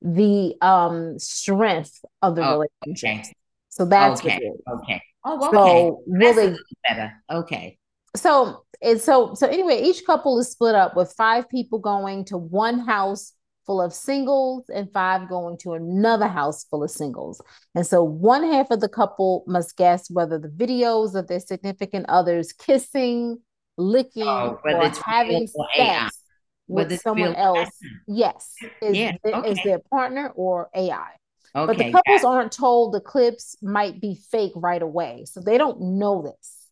the um strength of the oh, relationship. Okay. So that's okay. Okay. Oh, okay. So really better. Okay. So and so so anyway, each couple is split up with five people going to one house full of singles and five going to another house full of singles. And so one half of the couple must guess whether the videos of their significant others kissing, licking, oh, or having sex with someone else, yes, is, yeah, okay. is their partner or AI. Okay, but the couples aren't told the clips might be fake right away. So they don't know this.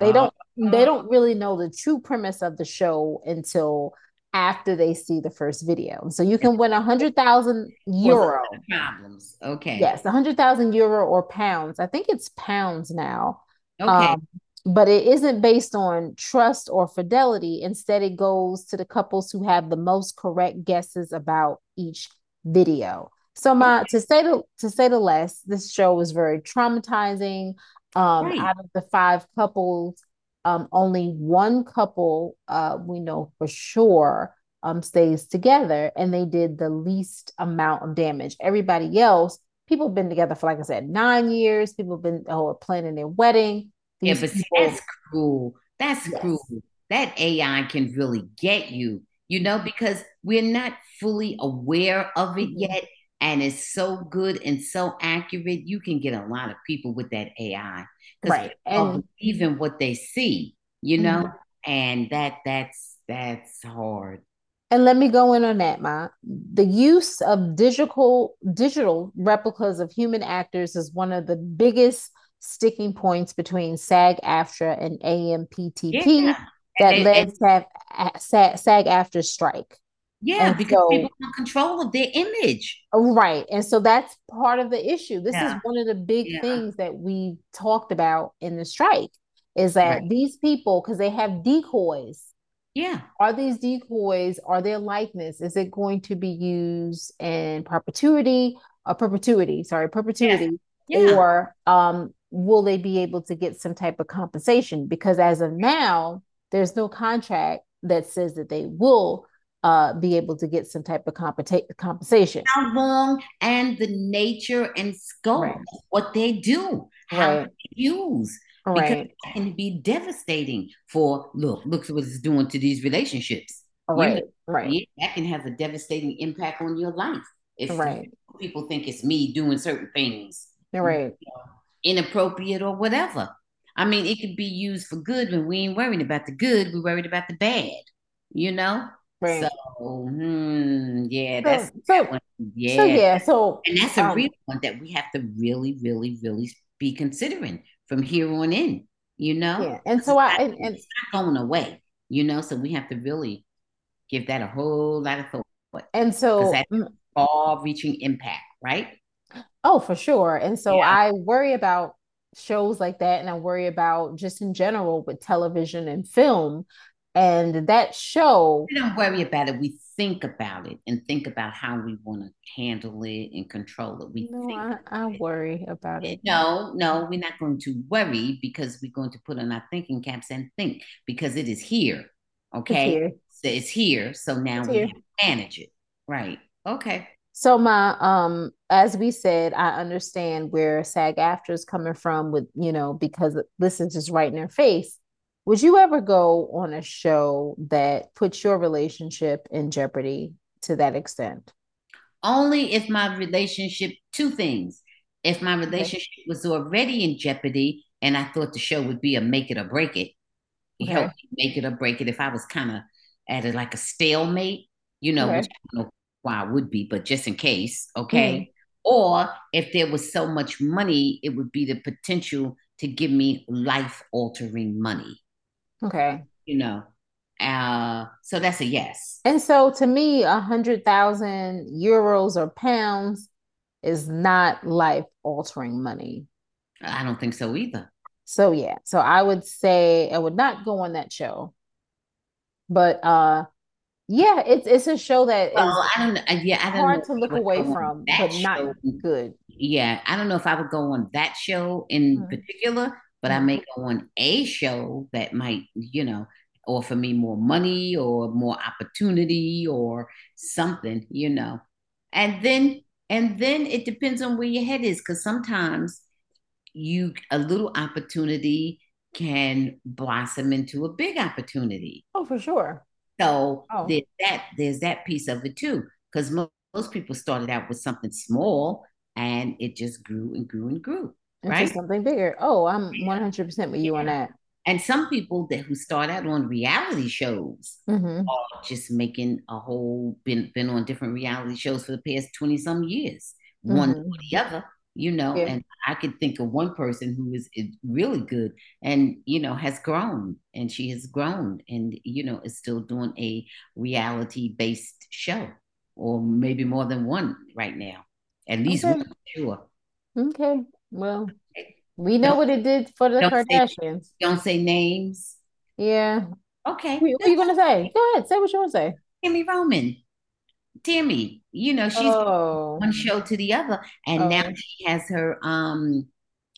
They don't uh, they don't really know the true premise of the show until after they see the first video. So you can win a hundred thousand euro. Problems. Okay. Yes, a hundred thousand euro or pounds. I think it's pounds now. Okay. Um, but it isn't based on trust or fidelity. Instead, it goes to the couples who have the most correct guesses about each video. So my to say the to say the less, this show was very traumatizing. Um, right. out of the five couples, um, only one couple uh we know for sure um stays together and they did the least amount of damage. Everybody else, people have been together for like I said, nine years. People have been oh, planning their wedding. These yeah, but people, that's cruel. That's yes. cruel. That AI can really get you, you know, because we're not fully aware of it mm-hmm. yet and it's so good and so accurate. You can get a lot of people with that AI, right? And even what they see, you know, mm-hmm. and that that's that's hard. And let me go in on that, Ma. The use of digital digital replicas of human actors is one of the biggest sticking points between SAG-AFTRA and AMPTP Yeah. that And, led and SAG, SAG, SAG-AFTRA strike. Yeah, And because so people want control of their image. Right. And so that's part of the issue. This is one of the big Yeah. things that we talked about in the strike is Right. that these people, because they have decoys, Yeah. are these decoys, are their likeness, is it going to be used in perpetuity or perpetuity, sorry, perpetuity, Yeah. or um, will they be able to get some type of compensation? Because as of now, there's no contract that says that they will uh, be able to get some type of compensa- compensation. How long and the nature and scope Right. of what they do, how Right. they use. Because Right. it can be devastating for look, look what it's doing to these relationships. You know, Right. Right. yeah, that can have a devastating impact on your life if Right. people think it's me doing certain things Right. inappropriate or whatever. I mean, it could be used for good when we ain't worried about the good, we're worried about the bad, you know? Right. So, hmm, yeah, that's so that one. so Yeah. yeah, so And that's a um real one that we have to really, really, really be considering from here on in, you know? yeah, and so I and, and it's not going away, you know? So we have to really give that a whole lot of thought and so that's mm, far reaching impact, right? oh for sure. And so Yeah. I worry about shows like that and I worry about just in general with television and film and that show We don't worry about it. We think about it and think about how we want to handle it and control it. We no, think I, I worry about it. No, no, we're not going to worry because we're going to put on our thinking caps and think because it is here. It's Okay. here. So it's here. So now It's we here. have to manage it. Right. Okay. So my um as we said, I understand where SAG-AFTRA is coming from with, you know, because this is just right in their face. Would you ever go on a show that puts your relationship in jeopardy to that extent? Only if my relationship, two things. If my Okay. relationship was already in jeopardy and I thought the show would be a make it or break it, help Okay. me make it or break it. If I was kind of at a, like a stalemate, you know, which I don't know why I would be, but just in case, okay. Hmm. Or if there was so much money, it would be the potential to give me life altering money, Okay. you know. Uh, so that's a yes. And so to me, a hundred thousand euros or pounds is not life altering money. I don't think so either. So yeah, so I would say I would not go on that show. But uh yeah, it's it's a show that Well, I don't know. uh, Yeah, I don't hard to look away from, but not good. Yeah, I don't know if I would go on that show in Mhm. particular, but I Mhm. may go on a show that might, you know, offer me more money or more opportunity or something, you know. And then and then it depends on where your head is, because sometimes you a little opportunity can blossom into a big opportunity. Oh, for sure. So Oh, there's that there's that piece of it too, because most, most people started out with something small and it just grew and grew and grew, into right? something bigger. Oh, I'm 100% with you on Yeah. that. And some people that who start out on reality shows hmm are just making a whole been been on different reality shows for the past 20 some years, one hmm or the other, you know. Yeah. And I could think of one person who is, is really good and you know has grown and she has grown and you know is still doing a reality based show or maybe more than one right now. At least Okay. one, sure. Okay. Well, we know what it did for the don't say Kardashians. don't say names. Yeah. Okay. Who are you gonna say? Go ahead, say what you want to say. Tami Roman. Tami, you know, she's Oh, one show to the other, and now oh, she has her um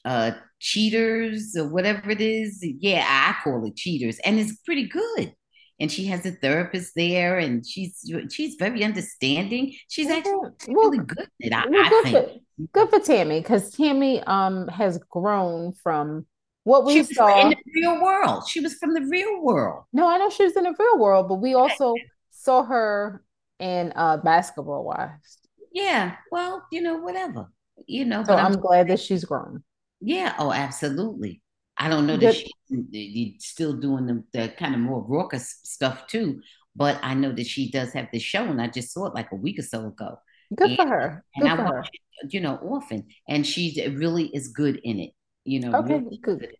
uh cheaters or whatever it is. Yeah, I call it cheaters, and it's pretty good. And she has a therapist there, and she's she's very understanding. She's actually really good at it, I, well, I good think. for good for Tami because Tami um has grown from what She we was in the real world. She was from the real world. No, I know she was in the real world, but we also saw her in uh Basketball Wives. Yeah, well, you know, whatever. You know, So but I'm I'm glad that she's grown. Yeah, oh, absolutely. I don't know that she's still doing the, the kind of more raucous stuff too, but I know that she does have this show, and I just saw it like a week or so ago. Good and, for her. Good and I watch it, you know, often, and she really is good in it. You know, okay, really good.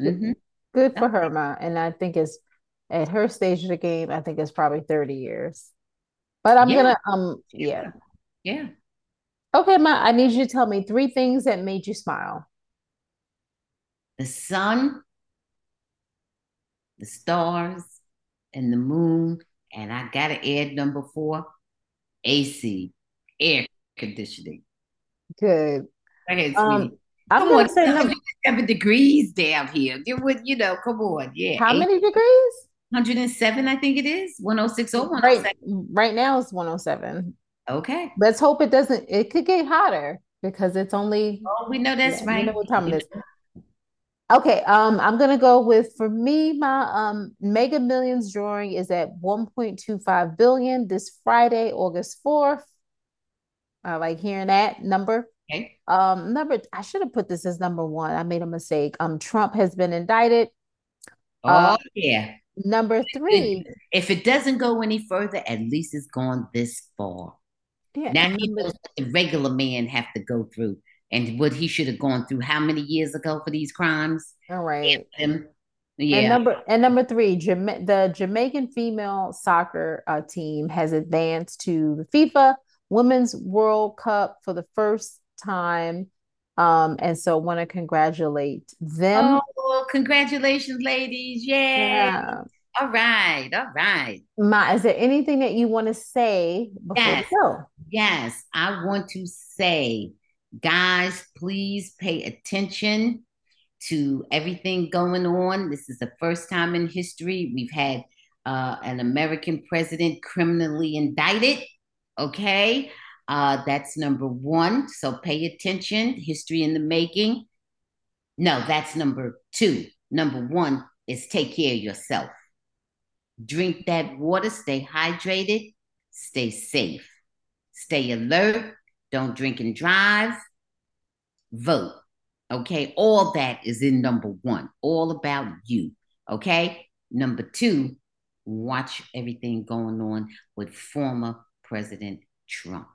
Good, mm-hmm. good for her, ma. And I think it's at her stage of the game. I think it's probably thirty years. But I'm yeah. gonna um yeah. Yeah. Okay, Ma, I need you to tell me three things that made you smile. The sun, the stars, and the moon. And I gotta add number four, AC, air conditioning. Good. Okay, um, I'm come on, say number- seven degrees down here. You would, you know, come on, yeah. How many degrees? 107, I think it is. 106 or Right, right now it's 107. Okay. Let's hope it doesn't, it could get hotter because it's only. Oh, we know that's yeah, right. You know what time it is. Okay, um, I'm gonna go with for me, my um Mega Millions drawing is at 1.25 billion this Friday, August 4th. I like hearing that number. Okay. Um, number I should have put this as number one. I made a mistake. Um, Trump has been indicted. Oh uh, yeah. Number three. If it doesn't go any further, at least it's gone this far. Yeah. Now he knows the regular man have to go through and what he should have gone through how many years ago for these crimes. All right. And, yeah. And number and number three, Jama- the Jamaican female soccer uh, team has advanced to the FIFA Women's World Cup for the first time. Um, and so want to congratulate them. Oh, congratulations, ladies. Yay. Yeah. All right, all right. Ma, is there anything that you want to say before yes. we go? Yes, I want to say, guys, please pay attention to everything going on. This is the first time in history we've had uh, an American president criminally indicted. Okay, uh, that's number one. So pay attention. History in the making. No, that's number two. Number one is take care of yourself. Drink that water, stay hydrated, stay safe, stay alert, don't drink and drive, vote. Okay, all that is in number one, all about you. Okay, number two, watch everything going on with former President Trump.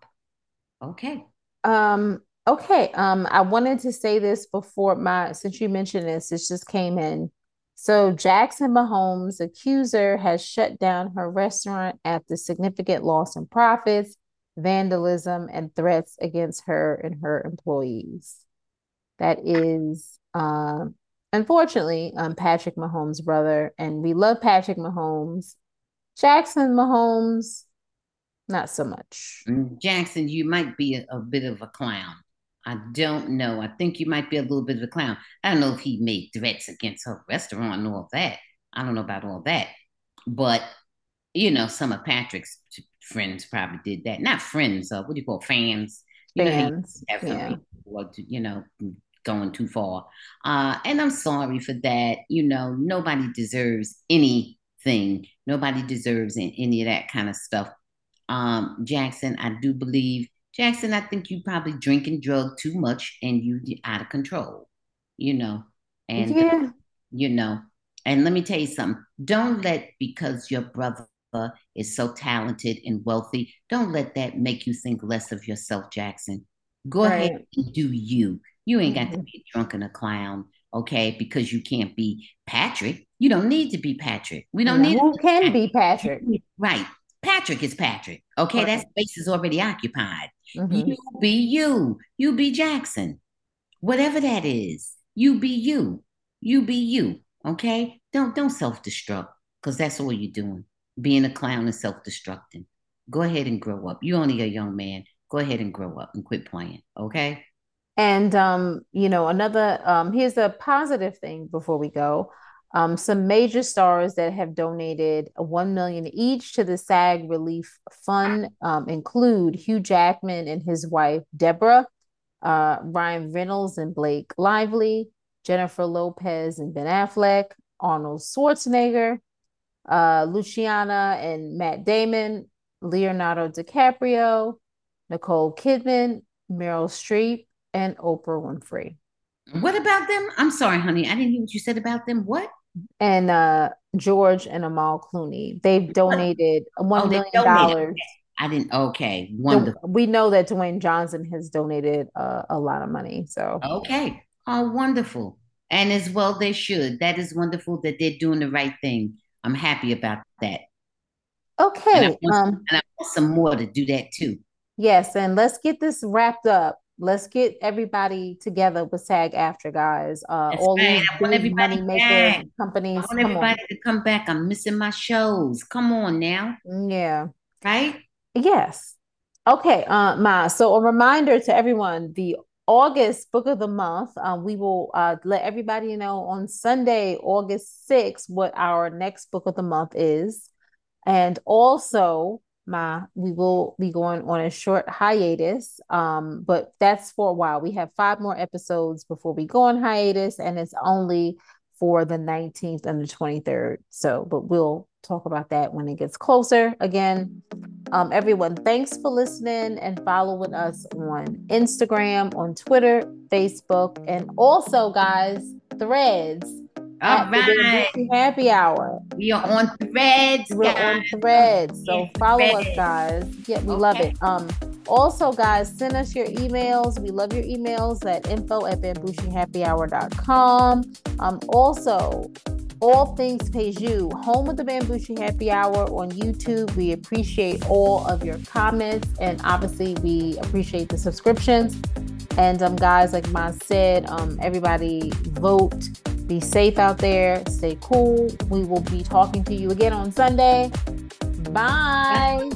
Okay. Um, okay. Um, I wanted to say this before my since you mentioned this, it just came in. So Jackson Mahomes' accuser has shut down her restaurant after significant loss in profits, vandalism, and threats against her and her employees. That is uh, unfortunately um, Patrick Mahomes' brother, and we love Patrick Mahomes. Jackson Mahomes, not so much. Mm, Jackson, you might be a, a bit of a clown. I don't know. I think you might be a little bit of a clown. I don't know if he made threats against her restaurant and all that. I don't know about all that. But, you know, some of Patrick's friends probably did that. Not friends, uh, what do you call fans? You fans. Know, yeah. People, you know, going too far. Uh, and I'm sorry for that. You know, nobody deserves anything. Nobody deserves any of that kind of stuff. Um, Jackson, I do believe Jackson, I think you probably drink and drug too much and you out of control, you know. And yeah. you know, and let me tell you something. Don't let because your brother is so talented and wealthy, don't let that make you think less of yourself, Jackson. Go right. ahead and do you. You ain't got mm-hmm. to be drunk and a clown, okay? Because you can't be Patrick. You don't need to be Patrick. We don't need who can Patrick. be Patrick. Right. Patrick is Patrick. Okay, right. that space is already occupied. Mm-hmm. You be you. You be Jackson. Whatever that is, you be you. You be you. Okay? Don't don't self-destruct because that's all you're doing. Being a clown and self-destructing. Go ahead and grow up. You're only a young man. Go ahead and grow up and quit playing. Okay. And um, you know, another um, here's a positive thing before we go. Um, some major stars that have donated one million each to the SAG Relief Fund um, include Hugh Jackman and his wife Deborah, uh, Ryan Reynolds and Blake Lively, Jennifer Lopez and Ben Affleck, Arnold Schwarzenegger, uh, Luciana and Matt Damon, Leonardo DiCaprio, Nicole Kidman, Meryl Streep, and Oprah Winfrey. What about them? I'm sorry, honey. I didn't hear what you said about them. What? and uh George and Amal Clooney. They've donated one oh, million dollars. I didn't. Okay, wonderful. We know that Dwayne Johnson has donated uh, a lot of money. So okay, oh, wonderful. And as well, they should. That is wonderful that they're doing the right thing. I'm happy about that. Okay. And I want, um, and I want some more to do that too. Yes, and let's get this wrapped up. Let's get everybody together with SAG-AFTRA guys. Uh, all right. these big money maker companies. I want everybody on. to come back. I'm missing my shows. Come on now. Yeah. Right. Yes. Okay, uh, Ma. So a reminder to everyone: the August book of the month. Um, we will uh, let everybody know on Sunday, August 6th, what our next book of the month is. And also, Ma, we will be going on a short hiatus, um, but that's for a while. We have five more episodes before we go on hiatus, and it's only for the 19th and the 23rd. So, but we'll talk about that when it gets closer. Again, um, everyone, thanks for listening and following us on Instagram, on Twitter, Facebook, and also, guys, threads. All right. Happy hour. We are on threads. We're guys. on threads. So follow threads. us, guys. Yeah, we okay. love it. Um, also, guys, send us your emails. We love your emails at info at bambushi.happyhour.com. Um, also, all things Peju, home of the Bambushi Happy Hour on YouTube. We appreciate all of your comments and obviously we appreciate the subscriptions. And um, guys, like Ma said, um, everybody vote. Be safe out there. Stay cool. We will be talking to you again on Sunday. Bye.